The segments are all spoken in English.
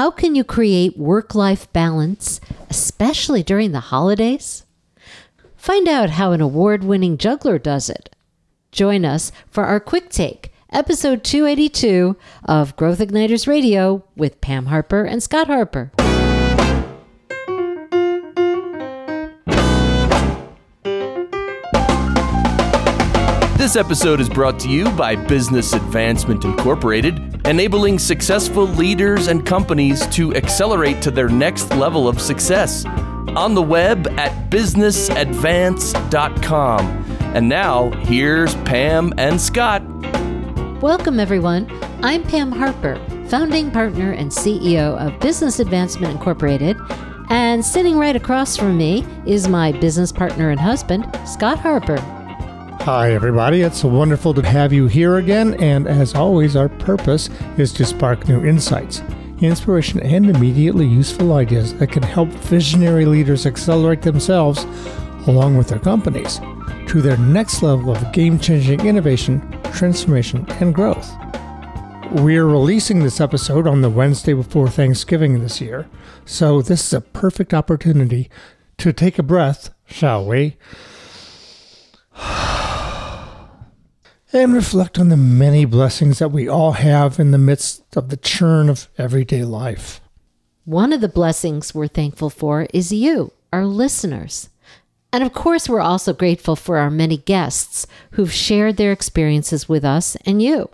How can you create work life balance, especially during the holidays? Find out how an award winning juggler does it. Join us for our quick take, episode 282 of Growth Igniters Radio with Pam Harper and Scott Harper. This episode is brought to you by Business Advancement Incorporated, enabling successful leaders and companies to accelerate to their next level of success. On the web at businessadvance.com. And now, here's Pam and Scott. Welcome, everyone. I'm Pam Harper, founding partner and CEO of Business Advancement Incorporated. And sitting right across from me is my business partner and husband, Scott Harper. Hi, everybody. It's wonderful to have you here again. And as always, our purpose is to spark new insights, inspiration, and immediately useful ideas that can help visionary leaders accelerate themselves along with their companies to their next level of game changing innovation, transformation, and growth. We're releasing this episode on the Wednesday before Thanksgiving this year, so this is a perfect opportunity to take a breath, shall we? And reflect on the many blessings that we all have in the midst of the churn of everyday life. One of the blessings we're thankful for is you, our listeners. And of course, we're also grateful for our many guests who've shared their experiences with us and you.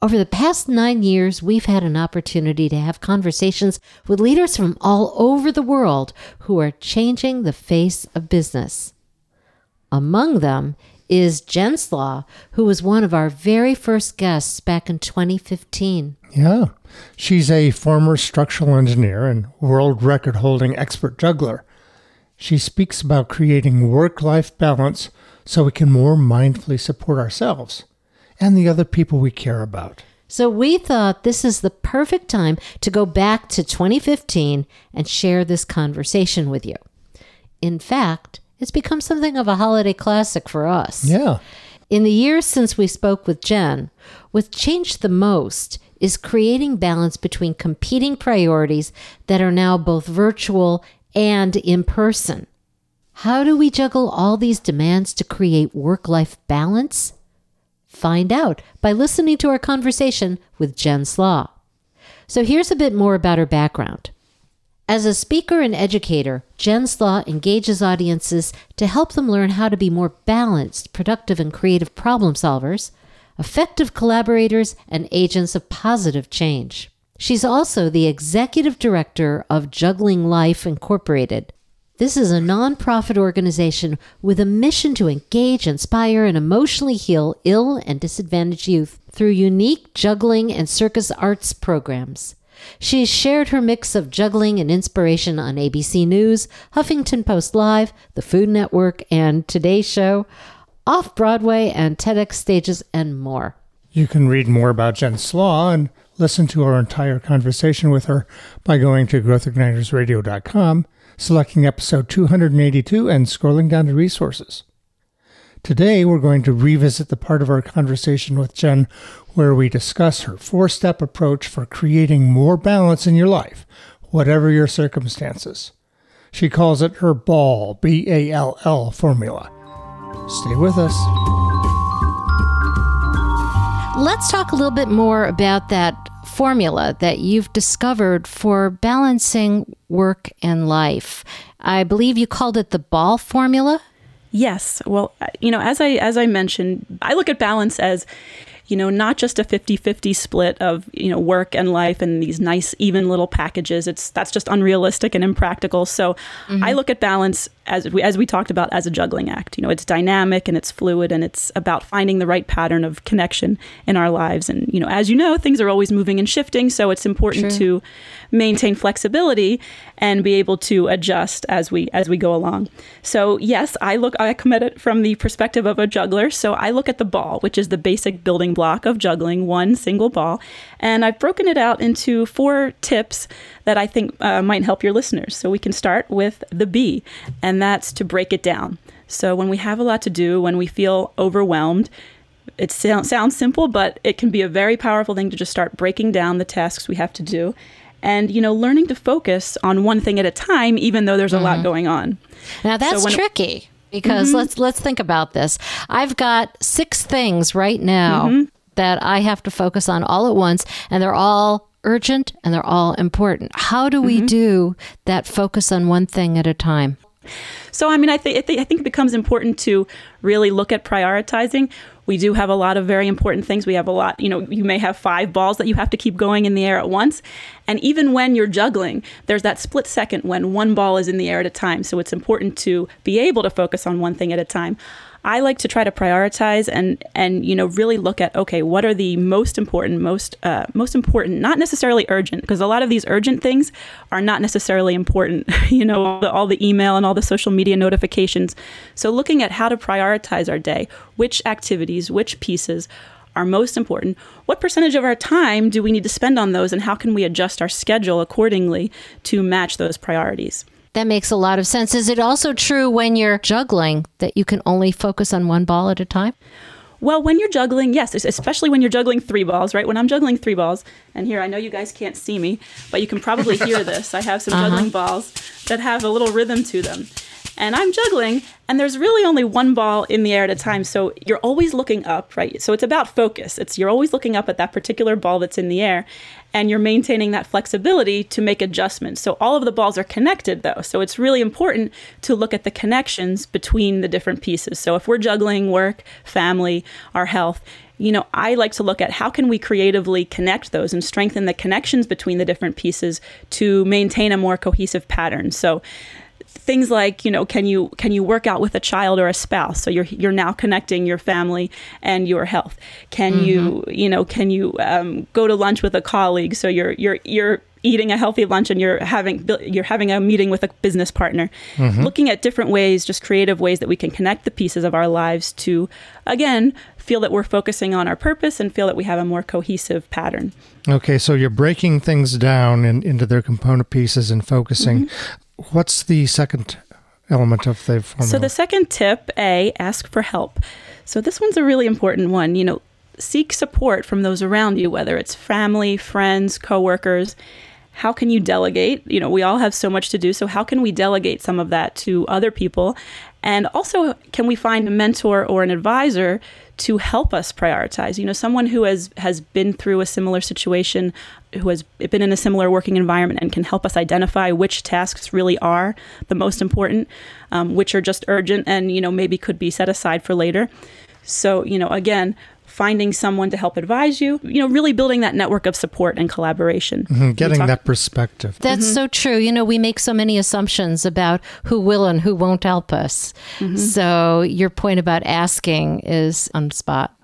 Over the past nine years, we've had an opportunity to have conversations with leaders from all over the world who are changing the face of business. Among them is Jen Slaw, who was one of our very first guests back in 2015. Yeah. She's a former structural engineer and world record holding expert juggler. She speaks about creating work life balance so we can more mindfully support ourselves and the other people we care about. So we thought this is the perfect time to go back to 2015 and share this conversation with you. In fact, it's become something of a holiday classic for us. Yeah. In the years since we spoke with Jen, what's changed the most is creating balance between competing priorities that are now both virtual and in person. How do we juggle all these demands to create work life balance? Find out by listening to our conversation with Jen Slaw. So here's a bit more about her background. As a speaker and educator, Jen's Slaw engages audiences to help them learn how to be more balanced, productive, and creative problem solvers, effective collaborators, and agents of positive change. She's also the executive director of Juggling Life Incorporated. This is a nonprofit organization with a mission to engage, inspire, and emotionally heal ill and disadvantaged youth through unique juggling and circus arts programs. She's shared her mix of juggling and inspiration on ABC News, Huffington Post Live, The Food Network, and Today Show, off Broadway and TEDx stages, and more. You can read more about Jen Slaw and listen to our entire conversation with her by going to growthignitersradio.com, selecting episode 282, and scrolling down to resources. Today, we're going to revisit the part of our conversation with Jen where we discuss her four step approach for creating more balance in your life, whatever your circumstances. She calls it her BALL, B A L L formula. Stay with us. Let's talk a little bit more about that formula that you've discovered for balancing work and life. I believe you called it the ball formula. Yes. Well, uh, you know, as I as I mentioned, I look at balance as you know, not just a 50-50 split of, you know, work and life and these nice even little packages. It's that's just unrealistic and impractical. So mm-hmm. I look at balance as we, as we talked about as a juggling act. You know, it's dynamic and it's fluid and it's about finding the right pattern of connection in our lives. And you know, as you know, things are always moving and shifting, so it's important True. to maintain flexibility and be able to adjust as we as we go along. So yes, I look I come at it from the perspective of a juggler. So I look at the ball, which is the basic building block of juggling, one single ball, and I've broken it out into four tips that I think uh, might help your listeners. So we can start with the B, and that's to break it down. So when we have a lot to do, when we feel overwhelmed, it sounds simple, but it can be a very powerful thing to just start breaking down the tasks we have to do. And you know learning to focus on one thing at a time even though there's a lot going on. Now that's So tricky because mm-hmm. let's let's think about this. I've got six things right now mm-hmm. that I have to focus on all at once, and they're all urgent and they're all important. How do we mm-hmm. do that focus on one thing at a time? So, I mean, I, th- I, th- I think it becomes important to really look at prioritizing. We do have a lot of very important things. We have a lot, you know, you may have five balls that you have to keep going in the air at once. And even when you're juggling, there's that split second when one ball is in the air at a time. So it's important to be able to focus on one thing at a time. I like to try to prioritize and and you know really look at okay what are the most important most uh, most important not necessarily urgent because a lot of these urgent things are not necessarily important you know all the, all the email and all the social media notifications. So looking at how to prioritize our day which activities which pieces are most important what percentage of our time do we need to spend on those and how can we adjust our schedule accordingly to match those priorities That makes a lot of sense. Is it also true when you're juggling that you can only focus on one ball at a time? Well, when you're juggling, yes, especially when you're juggling three balls, right? When I'm juggling three balls, and here I know you guys can't see me, but you can probably hear this. I have some uh-huh. juggling balls that have a little rhythm to them. And I'm juggling, and there's really only one ball in the air at a time. So you're always looking up, right? So it's about focus. It's you're always looking up at that particular ball that's in the air, and you're maintaining that flexibility to make adjustments. So all of the balls are connected though. So it's really important to look at the connections between the different pieces. So if we're juggling work, family, our health, you know, I like to look at how can we creatively connect those and strengthen the connections between the different pieces to maintain a more cohesive pattern. So things like you know can you can you work out with a child or a spouse? So you're you're now connecting your family and your health. Can you mm-hmm. you know can you um, go to lunch with a colleague? So you're you're you're eating a healthy lunch and you're having you're having a meeting with a business partner. Mm-hmm. Looking at different ways just creative ways that we can connect the pieces of our lives to again feel that we're focusing on our purpose and feel that we have a more cohesive pattern. Okay, so you're breaking things down in, into their component pieces and focusing. Mm-hmm. What's the second element of the formula? So the second tip, A, ask for help. So this one's a really important one. You know, seek support from those around you, whether it's family, friends, coworkers. How can you delegate? You know, we all have so much to do. So how can we delegate some of that to other people? And also, can we find a mentor or an advisor to help us prioritize? You know, someone who has has been through a similar situation, who has been in a similar working environment, and can help us identify which tasks really are the most important, um, which are just urgent, and you know maybe could be set aside for later. So you know, again, finding someone to help advise you. You know, really building that network of support and collaboration. Mhm, Getting talk- that perspective. That's mm-hmm. so true. You know, we make so many assumptions about who will and who won't help us. Mm-hmm. So your point about asking is on spot.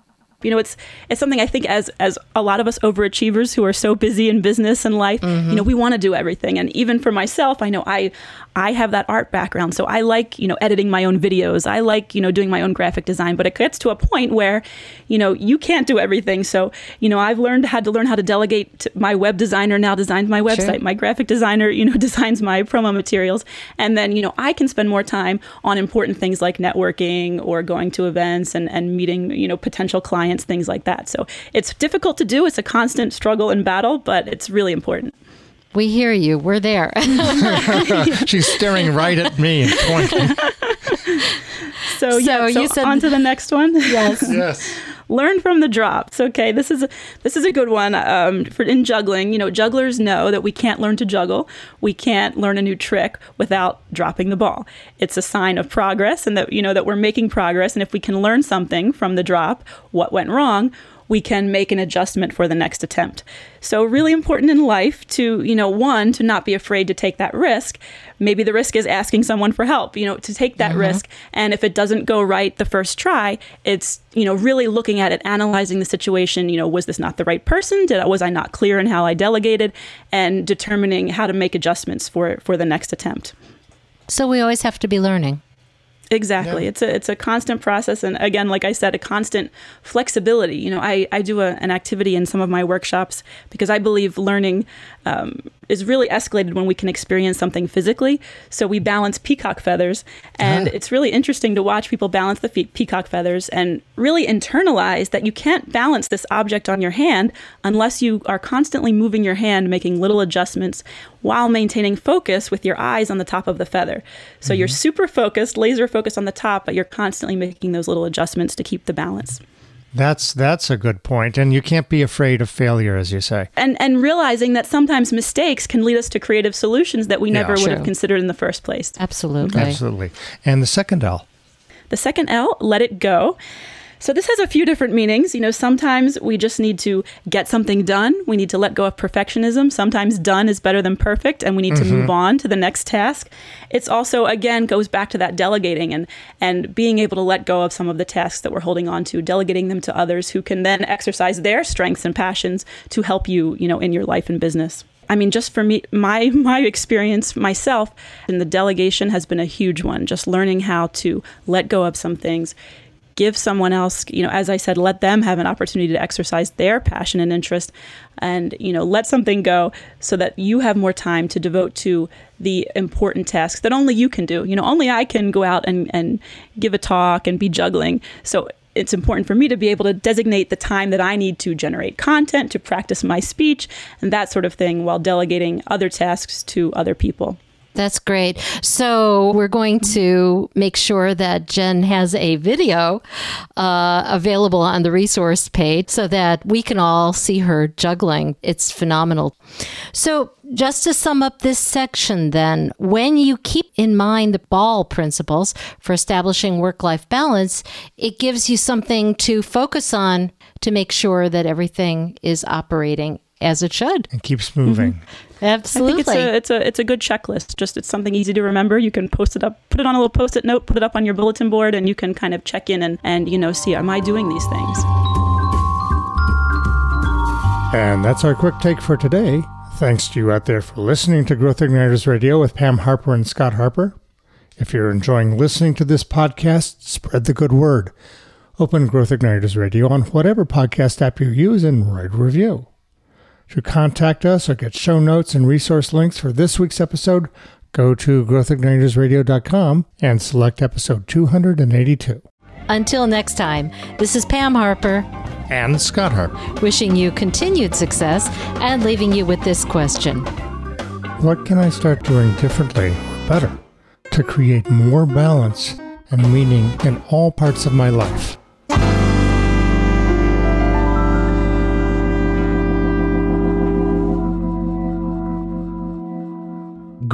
you know it's it's something i think as as a lot of us overachievers who are so busy in business and life you mm-hmm. know we want to do everything and even for myself i know i i have that art background. So i like you know editing my own videos. I like you know doing my own graphic design but it gets to a point where you know you can't do everything. So you know i've learned had to learn how to delegate to my web designer now designs my website. My graphic designer you know designs my promo materials. And then you know i can spend more time on important things like networking or going to events and and meeting you know potential clients things like that. So it's difficult to do. It's a constant struggle and battle but it's really important We hear you. We're there. She's staring right at me and pointing. so, yeah so you said- on to the next one yes. yes. learn from the drops okay this is a, this is a good one um, for in juggling you know jugglers know that we can't learn to juggle we can't learn a new trick without dropping the ball it's a sign of progress and that you know that we're making progress and if we can learn something from the drop what went wrong we can make an adjustment for the next attempt. So really important in life to, you know, one, to not be afraid to take that risk. Maybe the risk is asking someone for help, you know, to take that mm-hmm. risk. And if it doesn't go right the first try, it's, you know, really looking at it, analyzing the situation, you know, was this not the right person? Did I, was I not clear in how I delegated and determining how to make adjustments for for the next attempt. So we always have to be learning. Exactly. Yeah. It's a it's a constant process, and again, like I said, a constant flexibility. You know, I I do a, an activity in some of my workshops because I believe learning um, is really escalated when we can experience something physically. So we balance peacock feathers, and it's really interesting to watch people balance the fe- peacock feathers and really internalize that you can't balance this object on your hand unless you are constantly moving your hand, making little adjustments while maintaining focus with your eyes on the top of the feather. So you're super focused, laser focused on the top, but you're constantly making those little adjustments to keep the balance. That's that's a good point, and you can't be afraid of failure, as you say. and and realizing that sometimes mistakes can lead us to creative solutions that we Yeah. never would have considered in the first place. Absolutely. Absolutely. And the second L. The second L, let it go. So this has a few different meanings. You know, sometimes we just need to get something done. We need to let go of perfectionism. Sometimes done is better than perfect and we need to mm-hmm. move on to the next task. It's also again goes back to that delegating and and being able to let go of some of the tasks that we're holding on to, delegating them to others who can then exercise their strengths and passions to help you, you know, in your life and business. I mean, just for me, my my experience myself, and the delegation has been a huge one. Just learning how to let go of some things, give someone else, you know, as I said, let them have an opportunity to exercise their passion and interest, and you know, let something go so that you have more time to devote to the important tasks that only you can do. You know, only I can go out and and give a talk and be juggling. So it's important for me to be able to designate the time that I need to generate content, to practice my speech, and that sort of thing while delegating other tasks to other people. That's great. So we're going to make sure that Jen has a video uh, available on the resource page so that we can all see her juggling. It's phenomenal. So just to sum up this section, then, when you keep in mind the ball principles for establishing work life balance, it gives you something to focus on to make sure that everything is operating as it should. and keeps moving. Absolutely. I think it's a it's a it's a good checklist. Just it's something easy to remember. You can post it up, put it on a little post-it note, put it up on your bulletin board, and you can kind of check in and and you know see am I doing these things. And that's our quick take for today. Thanks to you out there for listening to Growth Igniters Radio with Pam Harper and Scott Harper. If you're enjoying listening to this podcast, spread the good word. Open Growth Igniters Radio on whatever podcast app you use and write a review. To contact us or get show notes and resource links for this week's episode, go to growthignitersradio.com and select episode 282. Until next time, this is Pam Harper And Scott Harper. wishing you continued success and leaving you with this question. What can I start doing differently or better to create more balance and meaning in all parts of my life?